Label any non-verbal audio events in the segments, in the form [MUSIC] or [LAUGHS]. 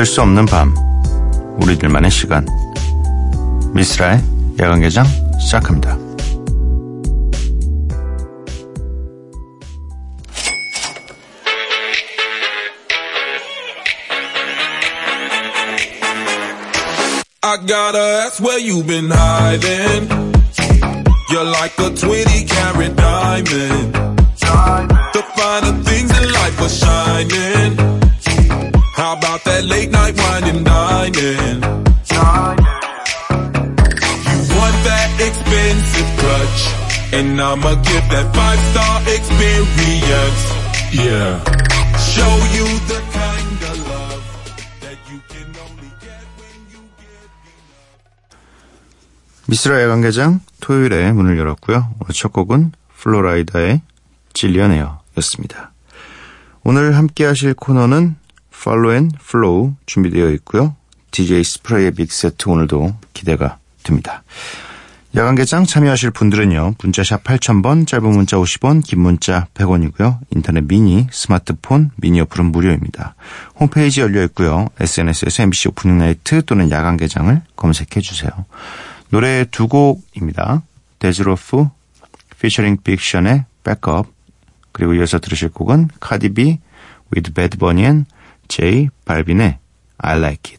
잠들 수 없는 밤, 우리들만의 시간. 미스라의 야간개장 시작합니다. I gotta ask where you been hiding. You're like a 20 carat diamond. The finer things in life are shining. How about that late night wine and dining? You want that expensive touch. And I'ma give that five star experience. Yeah. Show you the kind of love that you can only get when you get. 미스라 야간개장 토요일에 문을 열었고요. 오늘 첫 곡은 Flo Rida의 Zillionaire였습니다. 오늘 함께 하실 코너는 Follow and Flow 준비되어 있고요. DJ Spray의 mixset 오늘도 기대가 됩니다. 야간 개장 참여하실 분들은요. 문자샵 8000번, 짧은 문자 50원, 긴 문자 100원이고요. 인터넷 미니, 스마트폰, 미니 어플은 무료입니다. 홈페이지 열려 있고요. SNS에서 MBC Opening Night 또는 야간 개장을 검색해 주세요. 노래 두 곡입니다. 데즈로프 피처링 빅션의 백업 그리고 이어서 들으실 곡은 카디비 with Bad and J 발빈의 I Like It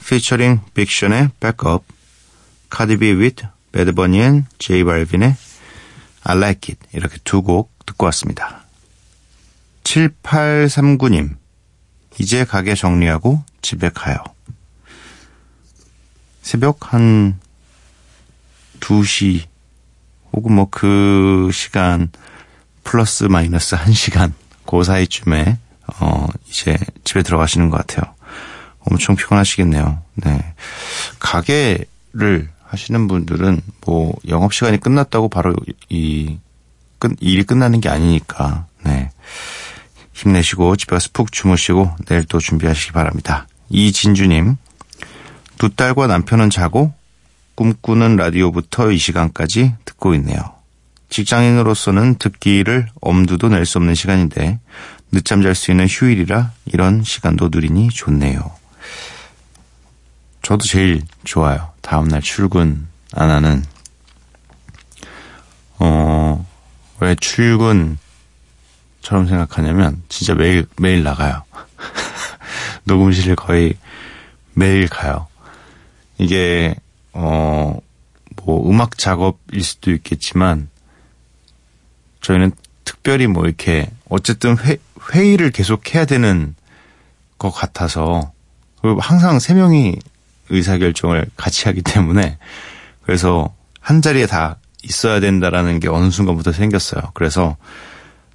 피처링 빅션의 백업 카디비 Bad Bunny and J 발빈의 I Like It 이렇게 두 곡 듣고 왔습니다. 7839님 이제 가게 정리하고 집에 가요. 새벽 한 2시 혹은 뭐 그 시간 플러스 마이너스 1시간 그 사이쯤에 어 이제 집에 들어가시는 것 같아요. 엄청 피곤하시겠네요. 네. 가게를 하시는 분들은 뭐 영업 시간이 끝났다고 바로 이 끝, 일이 끝나는 게 아니니까 네. 힘내시고 집에 가서 푹 주무시고 내일 또 준비하시기 바랍니다. 이진주님 두 딸과 남편은 자고 꿈꾸는 라디오부터 이 시간까지 듣고 있네요. 직장인으로서는 듣기를 엄두도 낼 수 없는 시간인데 늦잠 잘 수 있는 휴일이라 이런 시간도 누리니 좋네요. 저도 제일 좋아요. 다음날 출근 안 하는, 어, 왜 출근처럼 생각하냐면, 진짜 매일, 매일 나가요. [LAUGHS] 녹음실을 거의 매일 가요. 이게, 어, 뭐, 음악 작업일 수도 있겠지만, 저희는 특별히 뭐 이렇게, 어쨌든 회, 회의를 계속 해야 되는 것 같아서, 그리고 항상 세 명이 의사결정을 같이 하기 때문에 그래서 한 자리에 다 있어야 된다라는 게 어느 순간부터 생겼어요. 그래서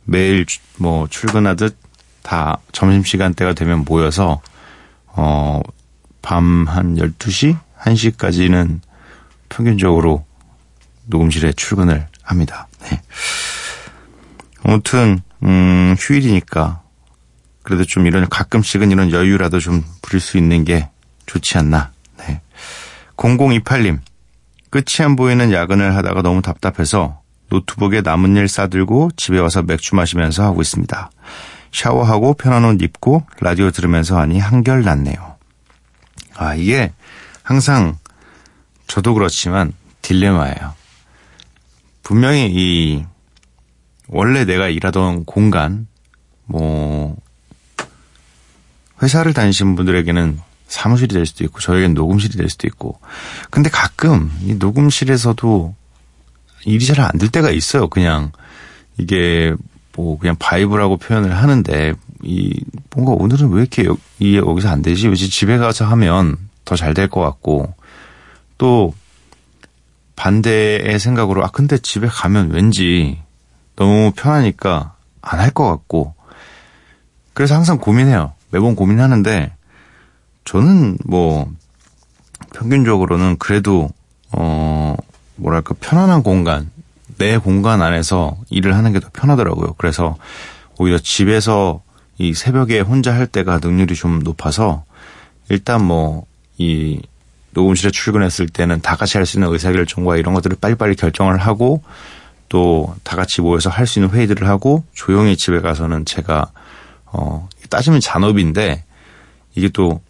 매일 주- 뭐 출근하듯 다 점심시간 때가 되면 모여서 어, 밤 한 12시, 1시까지는 평균적으로 녹음실에 출근을 합니다. 네. 아무튼 음, 휴일이니까 그래도 좀 이런 가끔씩은 이런 여유라도 좀 부릴 수 있는 게 좋지 않나. 네. 0028님 끝이 안 보이는 야근을 하다가 너무 답답해서 노트북에 남은 일 싸들고 집에 와서 맥주 마시면서 하고 있습니다. 샤워하고 편한 옷 입고 라디오 들으면서 하니 한결 낫네요. 아, 이게 항상 저도 그렇지만 딜레마예요. 분명히 이 원래 내가 일하던 공간 뭐 회사를 다니시는 분들에게는 사무실이 될 수도 있고 저에겐 녹음실이 될 수도 있고 근데 가끔 이 녹음실에서도 일이 잘 안 될 때가 있어요. 그냥 이게 뭐 그냥 바이브라고 표현을 하는데 이 뭔가 오늘은 왜 이렇게 여, 이 여기서 안 되지? 왜 집에 가서 하면 더 잘 될 것 같고 또 반대의 생각으로 아 근데 집에 가면 왠지 너무 편하니까 안 할 것 같고 그래서 항상 고민해요. 매번 고민하는데 저는 뭐 평균적으로는 그래도 어 뭐랄까 편안한 공간 내 공간 안에서 일을 하는 게 더 편하더라고요. 그래서 오히려 집에서 이 새벽에 혼자 할 때가 능률이 좀 높아서 일단 뭐 이 녹음실에 출근했을 때는 다 같이 할 수 있는 의사 결정과 이런 것들을 빨리빨리 결정을 하고 또 다 같이 모여서 할 수 있는 회의들을 하고 조용히 집에 가서는 제가 어 따지면 잔업인데 이게 또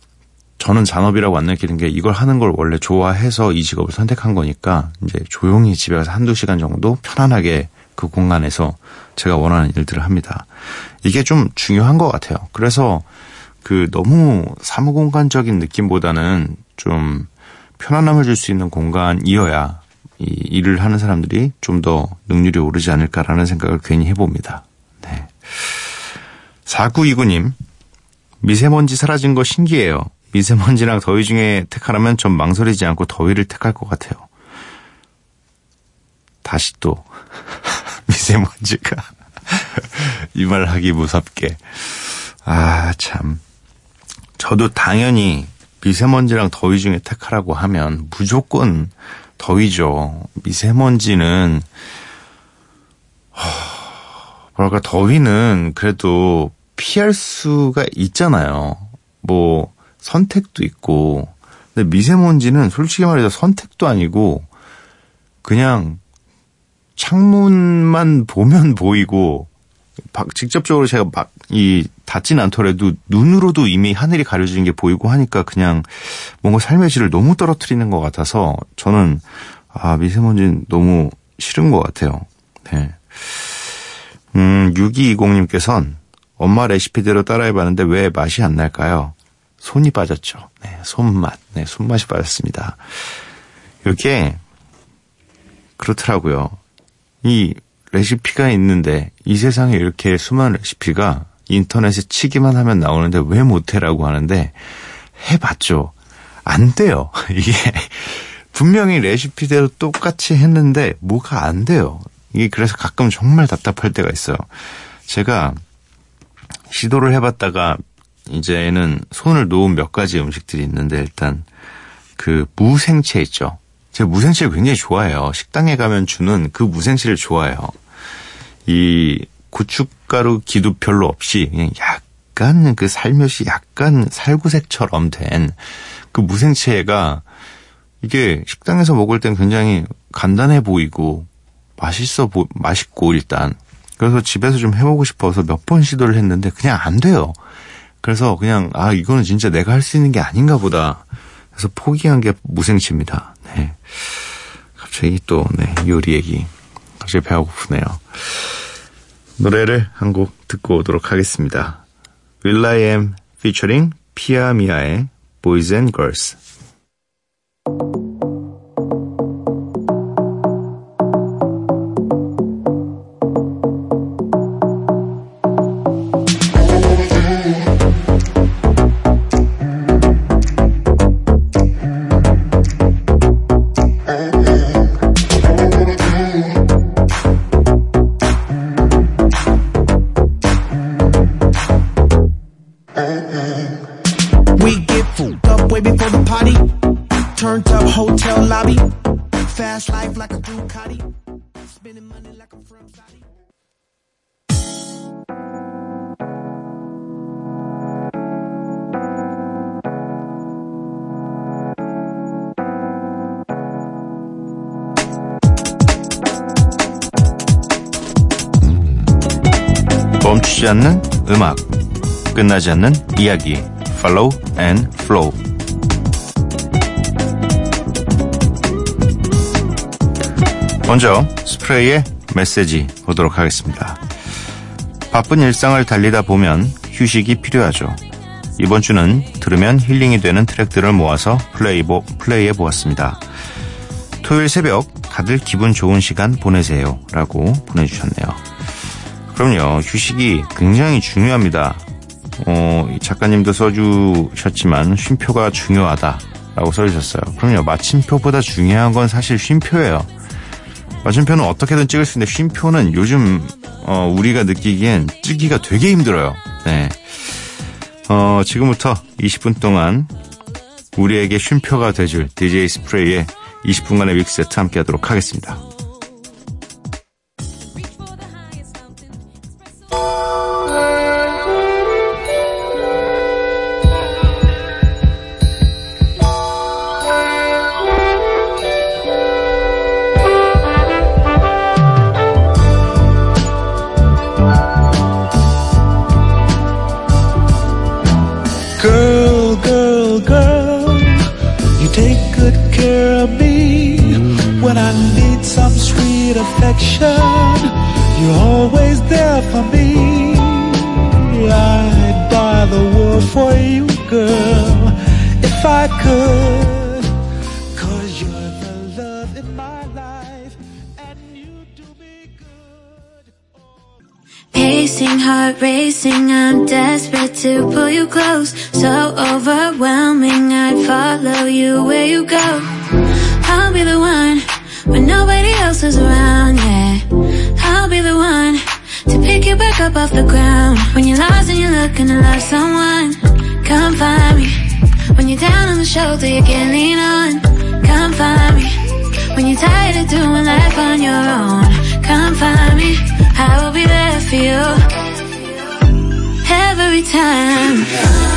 저는 잔업이라고 안 느끼는 게 이걸 하는 걸 원래 좋아해서 이 직업을 선택한 거니까 이제 조용히 집에 가서 한두 시간 정도 편안하게 그 공간에서 제가 원하는 일들을 합니다. 이게 좀 중요한 것 같아요. 그래서 그 너무 사무공간적인 느낌보다는 좀 편안함을 줄 수 있는 공간이어야 이 일을 하는 사람들이 좀 더 능률이 오르지 않을까라는 생각을 괜히 해봅니다. 네. 4929님, 미세먼지 사라진 거 신기해요. 미세먼지랑 더위 중에 택하라면 좀 망설이지 않고 더위를 택할 것 같아요. 다시 또 [LAUGHS] 미세먼지가 이 말 하기 무섭게 아 참 저도 당연히 미세먼지랑 더위 중에 택하라고 하면 무조건 더위죠. 미세먼지는 뭐랄까 더위는 그래도 피할 수가 있잖아요. 뭐 선택도 있고. 근데 미세먼지는 솔직히 말해서 선택도 아니고 그냥 창문만 [LAUGHS] 보면 보이고 직접적으로 제가 막 이 닿진 않더라도 눈으로도 이미 하늘이 가려지는 게 보이고 하니까 그냥 뭔가 삶의 질을 너무 떨어뜨리는 것 같아서 저는 아 미세먼지는 너무 싫은 것 같아요. 네. 음 6220님께서는 엄마 레시피대로 따라해봤는데 왜 맛이 안 날까요? 손이 빠졌죠. 네, 손맛. 네, 손맛이 빠졌습니다. 이게 그렇더라고요. 이 레시피가 있는데 이 세상에 이렇게 수많은 레시피가 인터넷에 치기만 하면 나오는데 왜 못해라고 하는데 해봤죠. 안 돼요. [LAUGHS] 이게 분명히 레시피대로 똑같이 했는데 뭐가 안 돼요. 이게 그래서 가끔 정말 답답할 때가 있어요. 제가 시도를 해봤다가 이제는 손을 놓은 몇 가지 음식들이 있는데 일단 그 무생채 있죠. 제가 무생채를 굉장히 좋아해요. 식당에 가면 주는 그 무생채를 좋아해요. 이 고춧가루 기도 별로 없이 그냥 약간 그 살며시 약간 살구색처럼 된 그 무생채가 이게 식당에서 먹을 땐 굉장히 간단해 보이고 맛있어 보, 맛있고 일단 그래서 집에서 좀 해보고 싶어서 몇 번 시도를 했는데 그냥 안 돼요. 그래서 그냥 아 이거는 진짜 내가 할 수 있는 게 아닌가 보다. 그래서 포기한 게 무생채입니다. 네. 갑자기 또 네, 요리 얘기 갑자기 배가 고프네요. 노래를 한 곡 듣고 오도록 하겠습니다. will.i.am featuring 피아미아의 Boys and Girls. 멈추지 않는 음악, 끝나지 않는 이야기. Follow and Flow. 먼저 스프레이의 메시지 보도록 하겠습니다. 바쁜 일상을 달리다 보면 휴식이 필요하죠. 이번 주는 들으면 힐링이 되는 트랙들을 모아서 플레이보, 플레이해 보았습니다. 토요일 새벽 다들 기분 좋은 시간 보내세요. 라고 보내주셨네요. 그럼요. 휴식이 굉장히 중요합니다. 어, 이 작가님도 써주셨지만 쉼표가 중요하다. 라고 써주셨어요. 그럼요. 마침표보다 중요한 건 사실 쉼표예요. 마침표는 어떻게든 찍을 수 있는데 쉼표는 요즘 어, 우리가 느끼기엔 찍기가 되게 힘들어요. 네. 어, 지금부터 20분 동안 우리에게 쉼표가 돼줄 DJ 스프레이의 20분간의 믹스 세트 함께 하도록 하겠습니다. Always there for me. I'd buy the world for you, girl, if I could. Cause you're the love in my life, and you do me good. Pacing, heart racing, I'm desperate to pull you close. So overwhelming, I'd follow you where you go. I'll be the one when nobody else is around, yeah. I'll be the one to pick you back up off the ground. When you're lost and you're looking to love someone, come find me. When you're down on the shoulder, you can lean on. Come find me. When you're tired of doing life on your own, come find me. I will be there for you every time.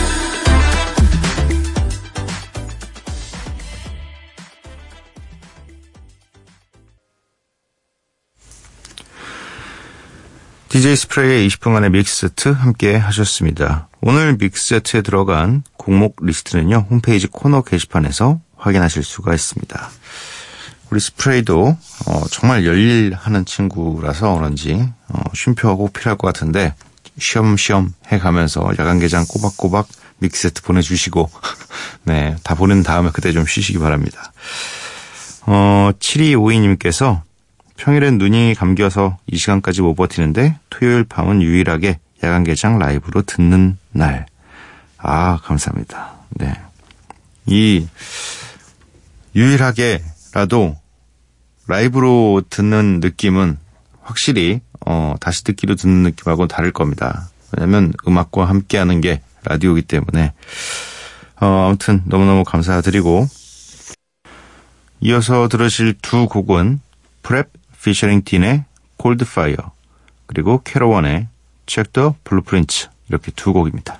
DJ 스프레이의 20분 간의 믹스 세트 함께 하셨습니다. 오늘 믹스 세트에 들어간 곡목 리스트는요, 홈페이지 코너 게시판에서 확인하실 수가 있습니다. 우리 스프레이도 어, 정말 열일하는 친구라서 그런지 어, 쉼표가 꼭 필요할 것 같은데 쉬엄쉬엄 해가면서 야간 개장 꼬박꼬박 믹스 세트 보내주시고 [LAUGHS] 네, 다 보낸 다음에 그때 좀 쉬시기 바랍니다. 어, 7252님께서 평일엔 눈이 감겨서 이 시간까지 못 버티는데 토요일 밤은 유일하게 야간 개장 라이브로 듣는 날. 아, 감사합니다. 네. 이 유일하게라도 라이브로 듣는 느낌은 확실히 어, 다시 듣기로 듣는 느낌하고는 다를 겁니다. 왜냐면 음악과 함께 하는 게 라디오이기 때문에 어, 아무튼 너무너무 감사드리고 이어서 들으실 두 곡은 PREP featuring Dean의 Cold Fire 그리고 Kero One의 Check the Blueprints 이렇게 두 곡입니다.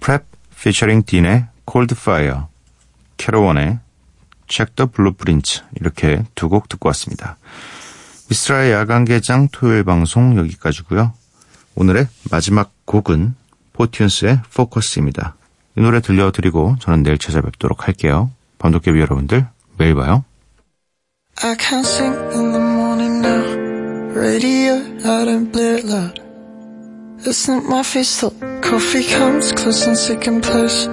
PREP featuring Dean의 Cold Fire Check the Blueprint 이렇게 두 곡 듣고 왔습니다. 미쓰라의 야간 개장 토요일 방송 여기까지고요. 오늘의 마지막 곡은 Fortunes의 Focus입니다. 이 노래 들려드리고 저는 내일 찾아뵙도록 할게요. 밤도깨비 여러분들 매일 봐요. I can't sing in the morning now. Radio out and it loud. It's not my face till coffee comes close and second place.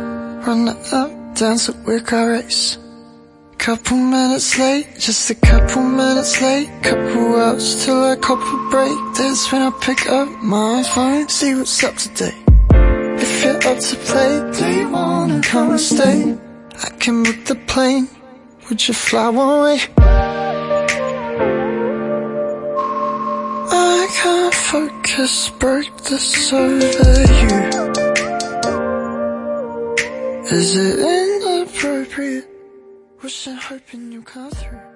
Run up, dance it, work our race. Couple minutes late, just a couple minutes late. Couple hours till a couple break. That's when I pick up my phone, see what's up today. You're up to play, do you wanna come and stay? I can book the plane. Would you fly one way? I can't focus, break over you. Is it inappropriate? Wishing, hoping you come through.